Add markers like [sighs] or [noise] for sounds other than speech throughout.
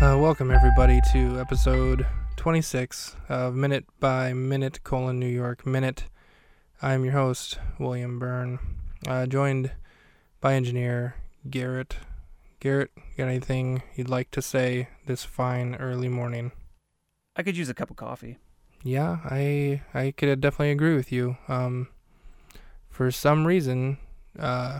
Uh, welcome everybody to episode 26 of Minute by Minute colon New York Minute. I'm your host William Byrne, uh, joined by engineer Garrett. Garrett, got anything you'd like to say this fine early morning? I could use a cup of coffee. Yeah, I I could definitely agree with you. Um, for some reason, uh,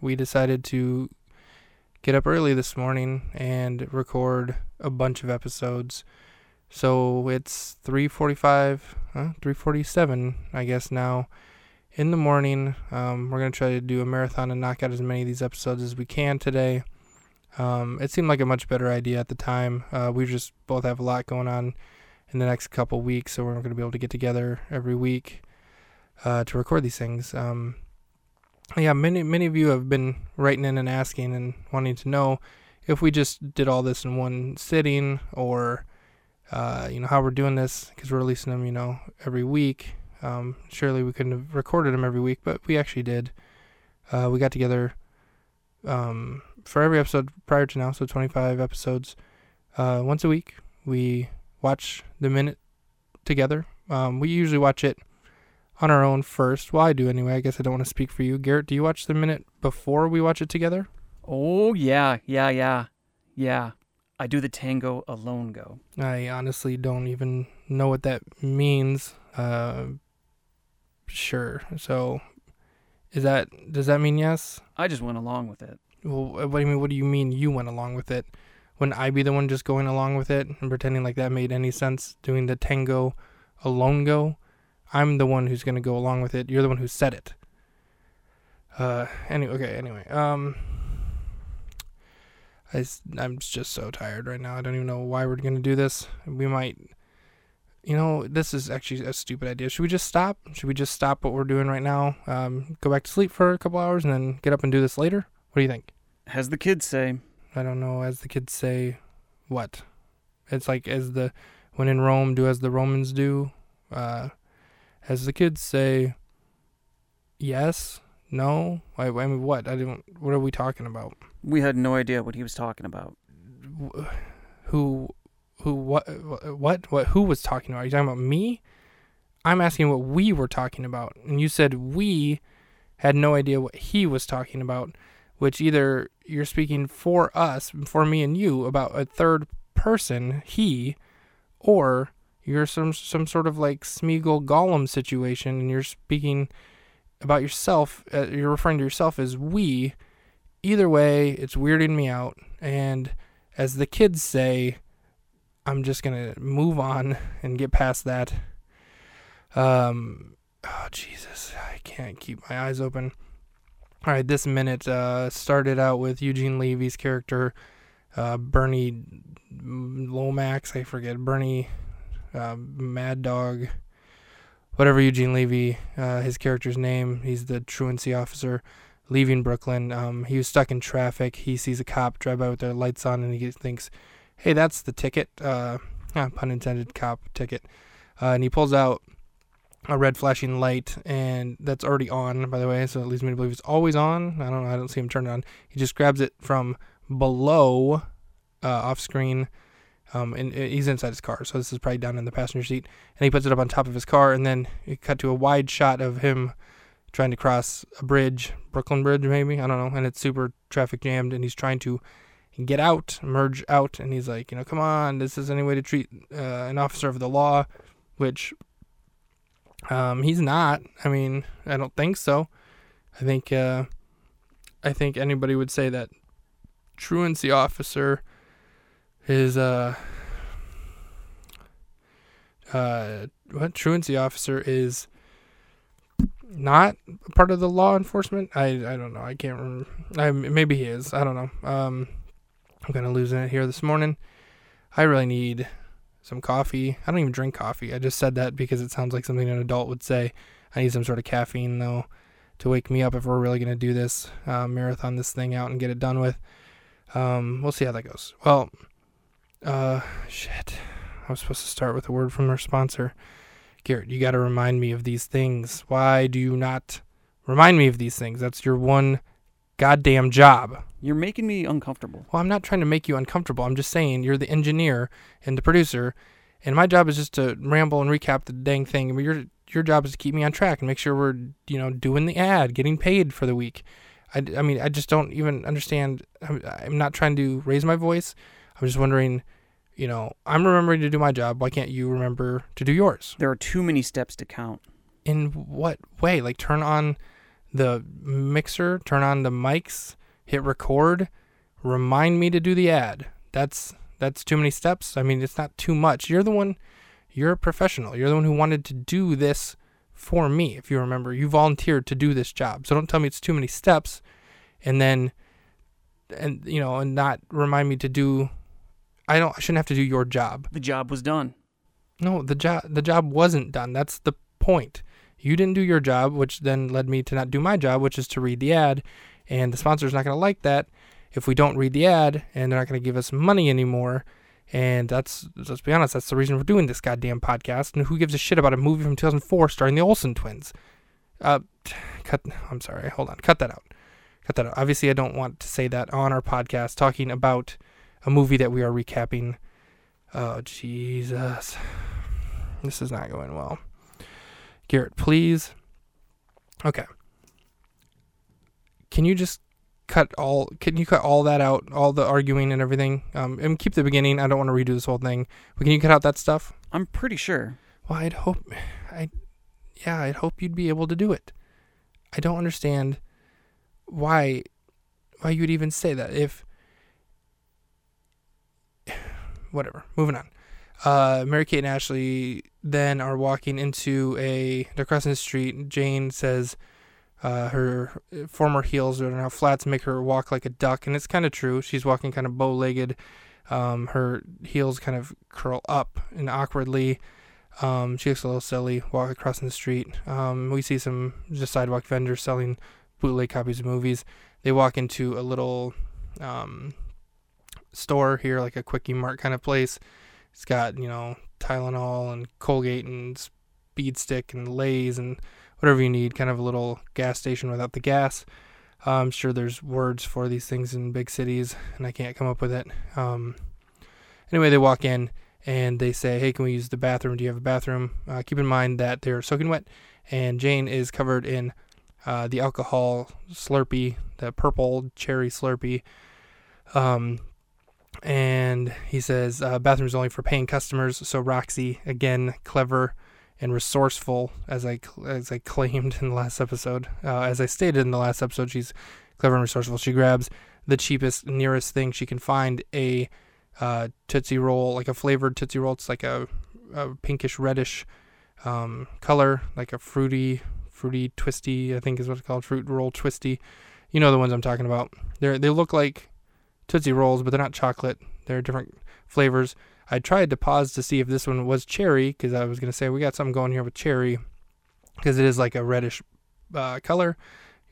we decided to get up early this morning and record a bunch of episodes. So it's 3:45, huh? 3:47, I guess now in the morning. Um, we're gonna try to do a marathon and knock out as many of these episodes as we can today. Um, it seemed like a much better idea at the time. Uh, we just both have a lot going on in the next couple weeks, so we're not to be able to get together every week uh, to record these things. Um, yeah, many many of you have been writing in and asking and wanting to know if we just did all this in one sitting, or uh, you know how we're doing this because we're releasing them, you know, every week. Um, surely we couldn't have recorded them every week, but we actually did. Uh, we got together um, for every episode prior to now, so 25 episodes, uh, once a week. We watch the minute together. Um, we usually watch it on our own first. Well, I do anyway. I guess I don't want to speak for you. Garrett, do you watch the minute before we watch it together? Oh, yeah, yeah, yeah, yeah. I do the tango alone go. I honestly don't even know what that means. Uh, sure. So, is that does that mean yes? I just went along with it. Well, what do you mean? What do you mean you went along with it? Wouldn't I be the one just going along with it and pretending like that made any sense? Doing the tango alone go? I'm the one who's gonna go along with it. You're the one who said it. Uh, anyway, okay, anyway, um, I, I'm just so tired right now. I don't even know why we're gonna do this. We might, you know, this is actually a stupid idea. Should we just stop? Should we just stop what we're doing right now? Um, go back to sleep for a couple hours and then get up and do this later? What do you think? As the kids say, I don't know, as the kids say, what? It's like as the when in Rome, do as the Romans do. Uh, as the kids say, yes, no. I, I mean, what? I don't. What are we talking about? we had no idea what he was talking about. Who, who, what, what, what? Who was talking about? Are you talking about me? I'm asking what we were talking about, and you said we had no idea what he was talking about. Which either you're speaking for us, for me and you, about a third person, he, or you're some some sort of like Smeagol Gollum situation, and you're speaking about yourself. Uh, you're referring to yourself as we. Either way, it's weirding me out, and as the kids say, I'm just gonna move on [laughs] and get past that. Um, oh Jesus, I can't keep my eyes open. All right, this minute uh, started out with Eugene Levy's character, uh, Bernie Lomax. I forget Bernie uh, Mad Dog, whatever Eugene Levy, uh, his character's name. He's the truancy officer leaving Brooklyn. Um, he was stuck in traffic. He sees a cop drive by with their lights on, and he thinks, "Hey, that's the ticket." Uh, pun intended, cop ticket. Uh, and he pulls out a red flashing light, and that's already on, by the way. So it leads me to believe it's always on. I don't know. I don't see him turn it on. He just grabs it from below, uh, off screen. Um, and and he's inside his car, so this is probably down in the passenger seat. And he puts it up on top of his car, and then it cut to a wide shot of him trying to cross a bridge, Brooklyn Bridge, maybe I don't know, and it's super traffic jammed, and he's trying to get out, merge out, and he's like, you know, come on, this is any way to treat uh, an officer of the law, which um, he's not. I mean, I don't think so. I think uh, I think anybody would say that truancy officer is uh uh what truancy officer is not part of the law enforcement. I I don't know. I can't remember. I maybe he is. I don't know. Um, I'm kind of losing it here this morning. I really need some coffee. I don't even drink coffee. I just said that because it sounds like something an adult would say. I need some sort of caffeine though to wake me up if we're really gonna do this uh, marathon this thing out and get it done with. Um, we'll see how that goes. Well, uh, shit. I was supposed to start with a word from our sponsor. Garrett, you got to remind me of these things. Why do you not remind me of these things? That's your one goddamn job. You're making me uncomfortable. Well, I'm not trying to make you uncomfortable. I'm just saying you're the engineer and the producer, and my job is just to ramble and recap the dang thing. I mean, your your job is to keep me on track and make sure we're you know doing the ad, getting paid for the week. I, I mean, I just don't even understand. I'm, I'm not trying to raise my voice. I'm just wondering, you know, I'm remembering to do my job. Why can't you remember to do yours? There are too many steps to count. In what way? Like turn on the mixer, turn on the mics, hit record, remind me to do the ad. That's that's too many steps. I mean, it's not too much. You're the one you're a professional. You're the one who wanted to do this for me. If you remember, you volunteered to do this job. So don't tell me it's too many steps and then and you know, and not remind me to do I don't I shouldn't have to do your job. The job was done. No, the job the job wasn't done. That's the point. You didn't do your job, which then led me to not do my job, which is to read the ad. And the sponsor's not going to like that if we don't read the ad and they're not going to give us money anymore. And that's, let's be honest, that's the reason we're doing this goddamn podcast. And who gives a shit about a movie from 2004 starring the Olsen twins? Uh, [sighs] cut, I'm sorry, hold on, cut that out. Cut that out. Obviously, I don't want to say that on our podcast talking about a movie that we are recapping. Oh, Jesus. This is not going well. Garrett, please. Okay. Can you just cut all? Can you cut all that out? All the arguing and everything. Um, and keep the beginning. I don't want to redo this whole thing. But can you cut out that stuff? I'm pretty sure. Well, I'd hope. I, yeah, I'd hope you'd be able to do it. I don't understand why, why you'd even say that if. Whatever. Moving on uh, Mary Kate and Ashley then are walking into a. They're crossing the street. Jane says uh, her former heels are now flats make her walk like a duck, and it's kind of true. She's walking kind of bow-legged. Um, her heels kind of curl up and awkwardly. Um, she looks a little silly walking across the street. Um, we see some just sidewalk vendors selling bootleg copies of movies. They walk into a little um, store here, like a quickie mart kind of place. It's got, you know, Tylenol and Colgate and Speed Stick and Lay's and whatever you need, kind of a little gas station without the gas. Uh, I'm sure there's words for these things in big cities, and I can't come up with it. Um, anyway, they walk in and they say, Hey, can we use the bathroom? Do you have a bathroom? Uh, keep in mind that they're soaking wet, and Jane is covered in uh, the alcohol Slurpee, the purple cherry Slurpee. Um, and he says uh, bathrooms only for paying customers. So Roxy, again, clever and resourceful, as I as I claimed in the last episode. Uh, as I stated in the last episode, she's clever and resourceful. She grabs the cheapest, nearest thing she can find a uh, Tootsie Roll, like a flavored Tootsie Roll. It's like a, a pinkish reddish um, color, like a fruity, fruity twisty. I think is what it's called, fruit roll twisty. You know the ones I'm talking about. They they look like Tootsie Rolls, but they're not chocolate. They're different flavors. I tried to pause to see if this one was cherry because I was going to say we got something going here with cherry because it is like a reddish uh, color.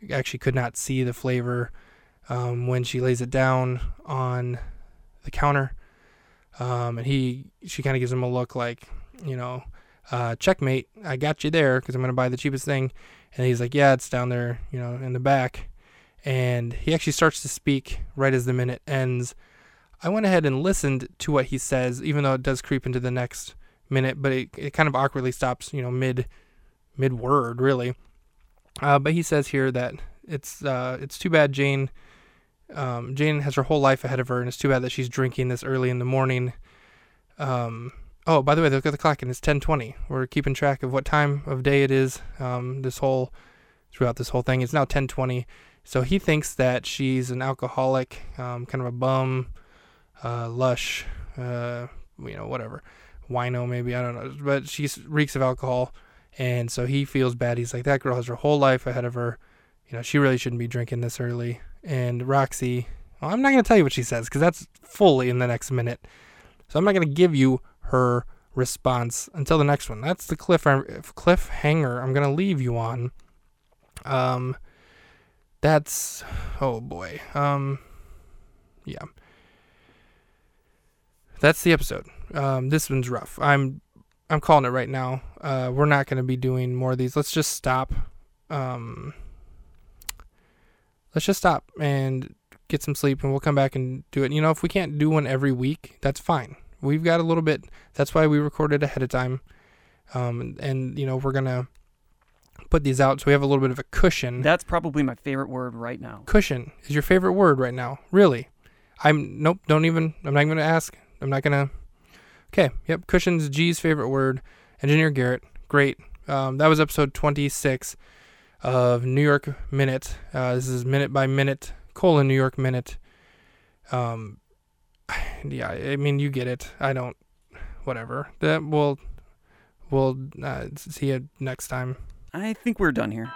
You actually could not see the flavor um, when she lays it down on the counter. Um, and he, she kind of gives him a look like, you know, uh, checkmate. I got you there because I'm going to buy the cheapest thing. And he's like, yeah, it's down there, you know, in the back and he actually starts to speak right as the minute ends. I went ahead and listened to what he says, even though it does creep into the next minute, but it, it kind of awkwardly stops, you know, mid mid word, really. Uh, but he says here that it's uh, it's too bad Jane um, Jane has her whole life ahead of her, and it's too bad that she's drinking this early in the morning. Um, oh, by the way, look at the clock, and it's 10:20. We're keeping track of what time of day it is. Um, this whole throughout this whole thing, it's now 10:20. So he thinks that she's an alcoholic, um, kind of a bum, uh, lush, uh, you know, whatever, wino maybe I don't know, but she reeks of alcohol, and so he feels bad. He's like, that girl has her whole life ahead of her. You know, she really shouldn't be drinking this early. And Roxy, well, I'm not going to tell you what she says because that's fully in the next minute. So I'm not going to give you her response until the next one. That's the cliff cliffhanger I'm going to leave you on. Um, that's oh boy. Um yeah. That's the episode. Um this one's rough. I'm I'm calling it right now. Uh we're not going to be doing more of these. Let's just stop um let's just stop and get some sleep and we'll come back and do it. You know, if we can't do one every week, that's fine. We've got a little bit. That's why we recorded ahead of time. Um, and, you know, we're to put these out so we have a little bit of a cushion. That's probably my favorite word right now. cushion is your favorite word right now. Really? I'm nope, don't even I'm not even gonna ask. I'm not gonna Okay, yep, cushion's G's favorite word. Engineer Garrett, great. Um, that was episode 26 of New York Minute. Uh, this is minute by minute colon New York Minute. Um, [sighs] yeah, I mean you get it. I don't. Whatever. That we'll we'll uh, see you next time. I think we're done here.